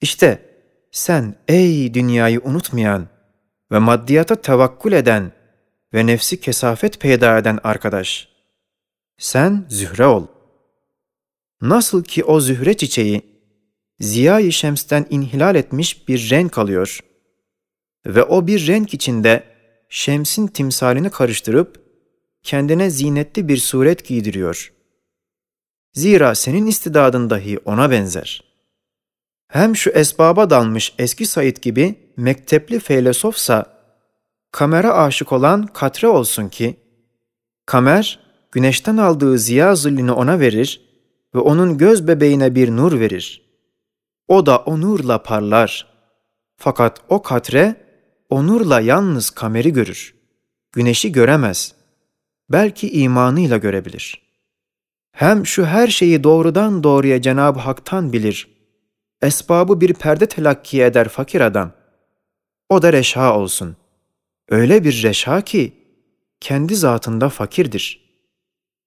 İşte sen ey dünyayı unutmayan ve maddiyata tevakkul eden ve nefsi kesafet peyda eden arkadaş. Sen zühre ol. Nasıl ki o zühre çiçeği ziya-i şemsten inhilal etmiş bir renk alıyor ve o bir renk içinde şemsin timsalini karıştırıp kendine zinetli bir suret giydiriyor. Zira senin istidadın dahi ona benzer. Hem şu esbaba dalmış eski Said gibi mektepli feylesofsa, kamera aşık olan katre olsun ki, kamer güneşten aldığı ziya zillini ona verir ve onun göz bebeğine bir nur verir. O da o nurla parlar. Fakat o katre, o nurla yalnız kameri görür. Güneşi göremez. Belki imanıyla görebilir. Hem şu her şeyi doğrudan doğruya Cenab-ı Hak'tan bilir. Esbabı bir perde telakki eder fakir adam. O da reşha olsun. Öyle bir reşha ki, kendi zatında fakirdir.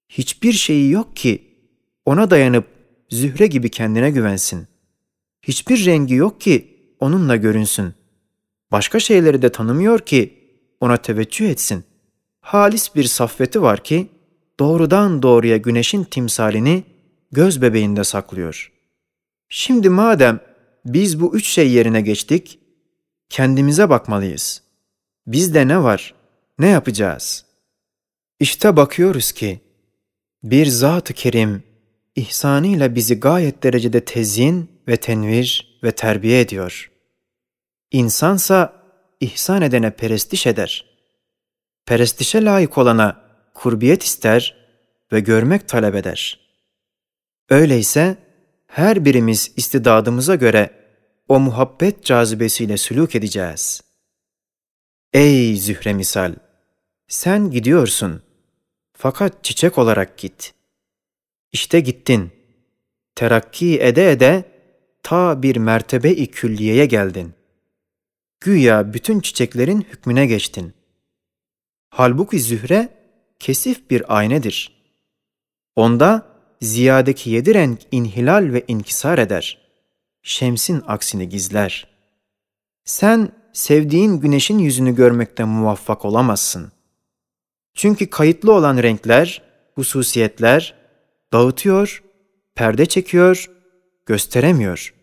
Hiçbir şeyi yok ki, ona dayanıp zühre gibi kendine güvensin. Hiçbir rengi yok ki onunla görünsün. Başka şeyleri de tanımıyor ki ona teveccüh etsin. Halis bir saffeti var ki doğrudan doğruya güneşin timsalini göz bebeğinde saklıyor. Şimdi madem biz bu üç şey yerine geçtik, kendimize bakmalıyız. Bizde ne var? Ne yapacağız? İşte bakıyoruz ki bir Zat-ı Kerim ihsanıyla bizi gayet derecede tezyin ve tenvir ve terbiye ediyor. İnsansa ihsan edene perestiş eder. Perestişe layık olana kurbiyet ister ve görmek talep eder. Öyleyse her birimiz istidadımıza göre o muhabbet cazibesiyle sülük edeceğiz. Ey zühre misal! Sen gidiyorsun. Fakat çiçek olarak git. İşte gittin. Terakki ede ede ta bir mertebe-i külliyeye geldin. Güya bütün çiçeklerin hükmüne geçtin. Halbuki zühre kesif bir aynedir. Onda ziyadeki yedi renk inhilal ve inkisar eder. Şemsin aksini gizler. Sen sevdiğin güneşin yüzünü görmekte muvaffak olamazsın. Çünkü kayıtlı olan renkler, hususiyetler dağıtıyor, perde çekiyor, gösteremiyor.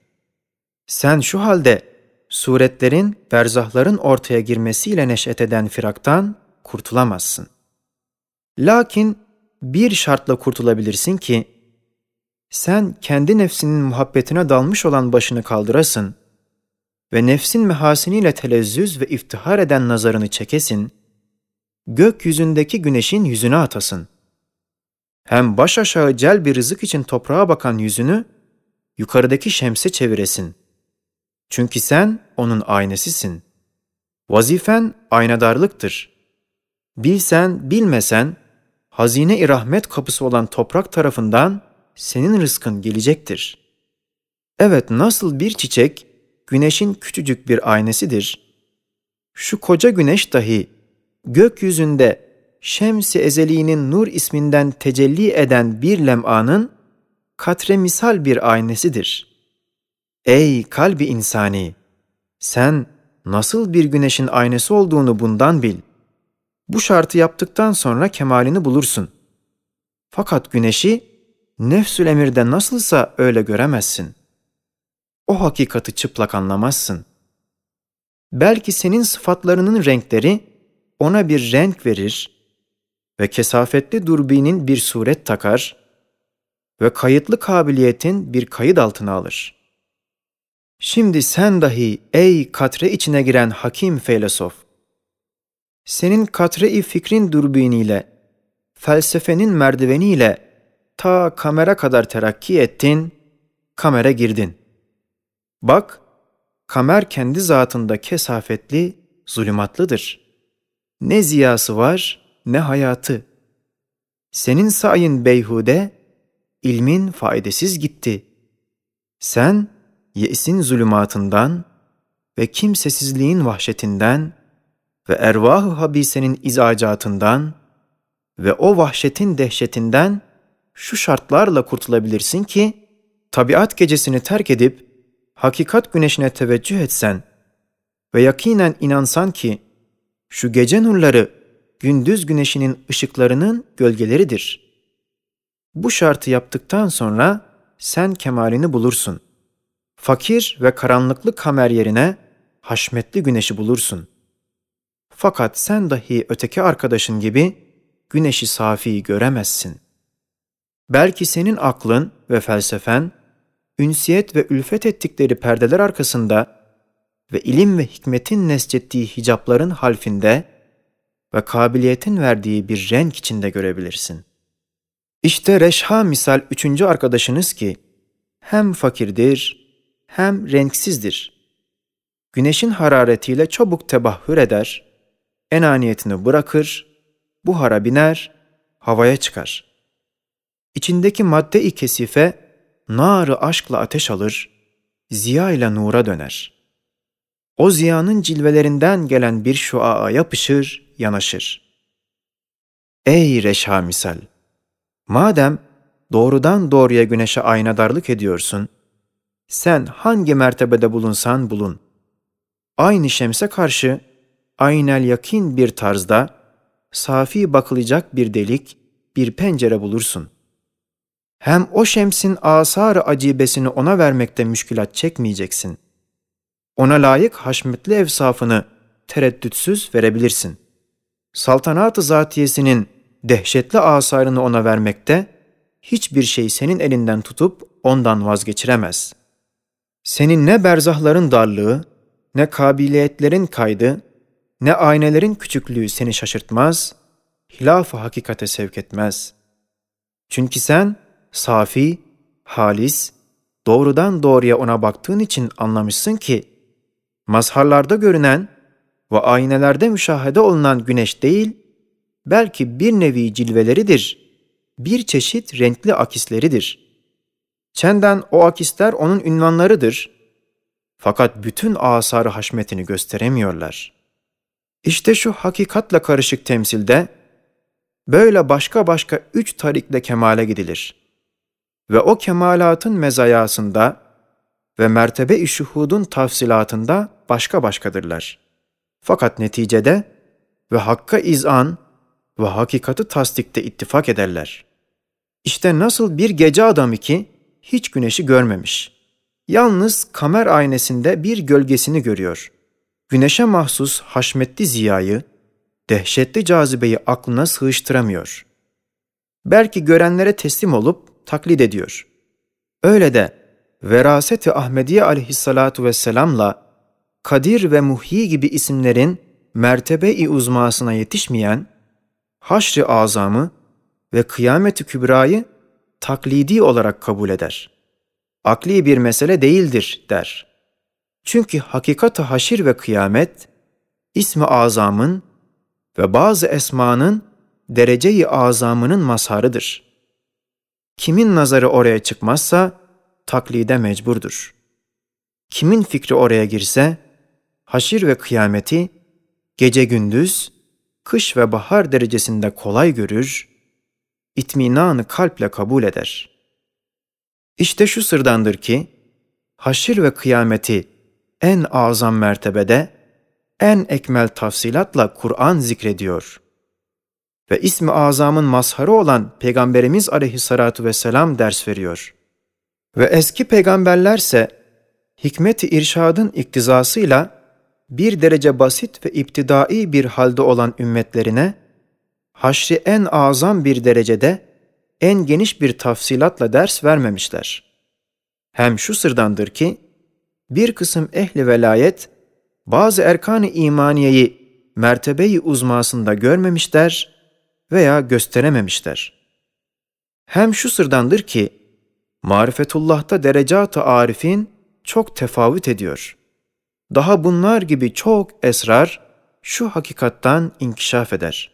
Sen şu halde suretlerin, berzahların ortaya girmesiyle neşet eden firaktan kurtulamazsın. Lakin bir şartla kurtulabilirsin ki, sen kendi nefsinin muhabbetine dalmış olan başını kaldırasın ve nefsin mehasiniyle telezzüz ve iftihar eden nazarını çekesin, gökyüzündeki güneşin yüzüne atasın. Hem baş aşağı cel bir rızık için toprağa bakan yüzünü, yukarıdaki şemse çeviresin. Çünkü sen onun aynesisin. Vazifen aynadarlıktır. Bilsen, bilmesen, hazine-i rahmet kapısı olan toprak tarafından senin rızkın gelecektir. Evet nasıl bir çiçek güneşin küçücük bir aynesidir. Şu koca güneş dahi gökyüzünde Şems-i nur isminden tecelli eden bir lem'anın katre misal bir aynesidir. Ey kalbi insani! Sen nasıl bir güneşin aynası olduğunu bundan bil. Bu şartı yaptıktan sonra kemalini bulursun. Fakat güneşi nefsül emirde nasılsa öyle göremezsin. O hakikati çıplak anlamazsın. Belki senin sıfatlarının renkleri ona bir renk verir ve kesafetli durbinin bir suret takar ve kayıtlı kabiliyetin bir kayıt altına alır. Şimdi sen dahi ey katre içine giren hakim feylesof, senin katre-i fikrin durbiniyle, felsefenin merdiveniyle ta kamera kadar terakki ettin, kamera girdin. Bak, kamer kendi zatında kesafetli, zulümatlıdır. Ne ziyası var, ne hayatı. Senin sayın beyhude, ilmin faydasız gitti. Sen, yesin zulümatından ve kimsesizliğin vahşetinden ve ervah-ı habisenin izacatından ve o vahşetin dehşetinden şu şartlarla kurtulabilirsin ki, tabiat gecesini terk edip hakikat güneşine teveccüh etsen ve yakinen inansan ki şu gece nurları gündüz güneşinin ışıklarının gölgeleridir. Bu şartı yaptıktan sonra sen kemalini bulursun. Fakir ve karanlıklı kamer yerine haşmetli güneşi bulursun. Fakat sen dahi öteki arkadaşın gibi güneşi safi göremezsin. Belki senin aklın ve felsefen, ünsiyet ve ülfet ettikleri perdeler arkasında ve ilim ve hikmetin nescettiği hicapların halfinde ve kabiliyetin verdiği bir renk içinde görebilirsin. İşte Reşha misal üçüncü arkadaşınız ki, hem fakirdir, hem renksizdir. Güneşin hararetiyle çabuk tebahhür eder, enaniyetini bırakır, buhara biner, havaya çıkar. İçindeki madde-i kesife, narı aşkla ateş alır, ziya ile nura döner. O ziyanın cilvelerinden gelen bir şuaa yapışır, yanaşır. Ey reşha misal! Madem doğrudan doğruya güneşe aynadarlık ediyorsun, sen hangi mertebede bulunsan bulun. Aynı şemse karşı aynel yakin bir tarzda safi bakılacak bir delik, bir pencere bulursun. Hem o şemsin asar acibesini ona vermekte müşkülat çekmeyeceksin. Ona layık haşmetli evsafını tereddütsüz verebilirsin. Saltanat-ı zatiyesinin dehşetli asarını ona vermekte, hiçbir şey senin elinden tutup ondan vazgeçiremez. Senin ne berzahların darlığı, ne kabiliyetlerin kaydı, ne aynelerin küçüklüğü seni şaşırtmaz, hilaf-ı hakikate sevk etmez. Çünkü sen safi, halis, doğrudan doğruya ona baktığın için anlamışsın ki, mazharlarda görünen ve aynelerde müşahede olunan güneş değil, belki bir nevi cilveleridir, bir çeşit renkli akisleridir. Çenden o akisler onun ünvanlarıdır. Fakat bütün asarı haşmetini gösteremiyorlar. İşte şu hakikatla karışık temsilde, böyle başka başka üç tarikle kemale gidilir. Ve o kemalatın mezayasında ve mertebe-i şuhudun tafsilatında başka başkadırlar. Fakat neticede ve hakka izan ve hakikati tasdikte ittifak ederler. İşte nasıl bir gece adamı ki hiç güneşi görmemiş. Yalnız kamer aynesinde bir gölgesini görüyor. Güneşe mahsus haşmetli ziyayı, dehşetli cazibeyi aklına sığıştıramıyor. Belki görenlere teslim olup taklit ediyor. Öyle de Veraset-i Ahmediye aleyhissalatu vesselamla Kadir ve Muhyi gibi isimlerin mertebe-i uzmasına yetişmeyen, haşr-ı azamı ve kıyamet-i kübrayı taklidi olarak kabul eder. Akli bir mesele değildir der. Çünkü hakikat-ı haşir ve kıyamet, ismi azamın ve bazı esmanın derece-i azamının mazharıdır. Kimin nazarı oraya çıkmazsa taklide mecburdur. Kimin fikri oraya girse, haşir ve kıyameti gece gündüz, kış ve bahar derecesinde kolay görür, itminanı kalple kabul eder. İşte şu sırdandır ki, haşir ve kıyameti en azam mertebede, en ekmel tafsilatla Kur'an zikrediyor. Ve ismi azamın mazharı olan Peygamberimiz aleyhissalatu vesselam ders veriyor. Ve eski peygamberlerse hikmet-i irşadın iktizasıyla bir derece basit ve iptidai bir halde olan ümmetlerine, haşri en azam bir derecede, en geniş bir tafsilatla ders vermemişler. Hem şu sırdandır ki, bir kısım ehli velayet, bazı erkan-ı imaniyeyi mertebeyi uzmasında görmemişler veya gösterememişler. Hem şu sırdandır ki, marifetullah'ta derecat-ı arifin çok tefavüt ediyor. Daha bunlar gibi çok esrar şu hakikattan inkişaf eder.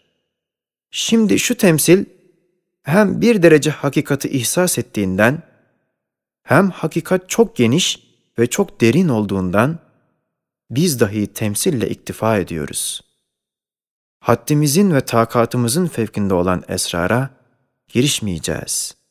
Şimdi şu temsil hem bir derece hakikati ihsas ettiğinden, hem hakikat çok geniş ve çok derin olduğundan, biz dahi temsille iktifa ediyoruz. Haddimizin ve takatımızın fevkinde olan esrara girişmeyeceğiz.''